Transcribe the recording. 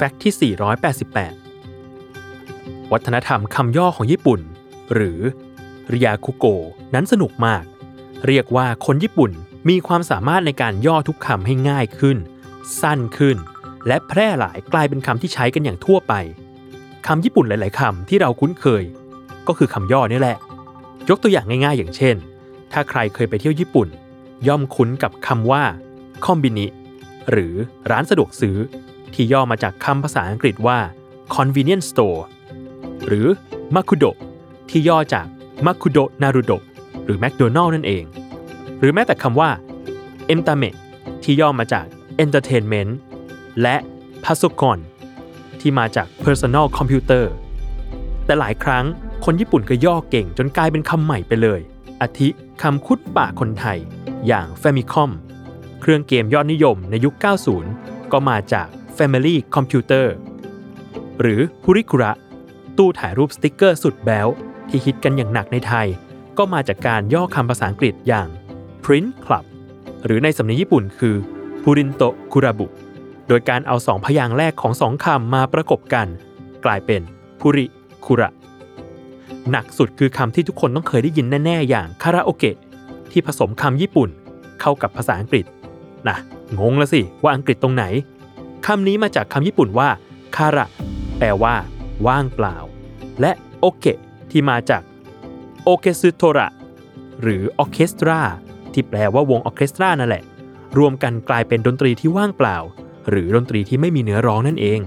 แฟกต์ที่ 488 วัฒนธรรมคำย่อของญี่ปุ่น หรือริยาคุโกนั้นสนุกมาก เรียกว่าคนญี่ปุ่นมีความสามารถในการย่อทุกคำให้ง่ายขึ้น สั้นขึ้น และแพร่หลายกลายเป็นคำที่ใช้กันอย่างทั่วไปคำญี่ปุ่นหลาย ๆคำที่เราคุ้นเคย ก็คือคำย่อนี่แหละ ยกตัวอย่างง่ายๆ อย่างเช่น ถ้าใครเคยไปเที่ยวญี่ปุ่น ย่อมคุ้นกับคำว่าคอมบินิหรือร้านสะดวกซื้อ ที่ย่อมาจากคำภาษาอังกฤษว่า convenience store หรือมาคุโดที่ย่อจากมาคุโดนารุโดหรือ McDonald นั่นเอง หรือแม้แต่คำว่า e n t a m e ที่ย่อมาจาก entertainment และ p a s o k o n ที่มาจาก personal computer แต่หลายครั้งคนญี่ปุ่นก็ย่อเก่งจนกลายเป็นคำใหม่ไปเลย อาทิคำคุดปากคนไทยอย่าง Famicom เครื่องเกมยอดนิยมในยุค 90 ก็มาจาก Family Computer หรือ p u r i k u r a ตู้ถ่ายรูปสติกเกอร์สุดแบ๊วที่ฮิตกันอย่างหนักในไทย ก็มาจากการย่อคำภาษาอังกฤษอย่าง Print Club หรือในสำเนียงญี่ปุ่นคือ Purinto Kurabu โดยการเอาสองพยางค์แรกของสองคำมาประกบกัน กลายเป็นพุริคุระ หนักสุดคือคำที่ทุกคนต้องเคยได้ยินแน่ ๆ อย่างคาราโอเกะที่ผสมคำญี่ปุ่นเข้ากับภาษาอังกฤษนะงงแล้วสิว่าอังกฤษตรงไหน คำนี้มาจากคำญี่ปุ่นว่าคาระแปลว่า ว่างเปล่า และโอเกะที่มาจากโอเคซึโทระหรือออเคสตรา ที่แปลว่าวงออเคสตรานั่นแหละ รวมกันกลายเป็นดนตรีที่ว่างเปล่า หรือดนตรีที่ไม่มีเนื้อร้องนั่นเอง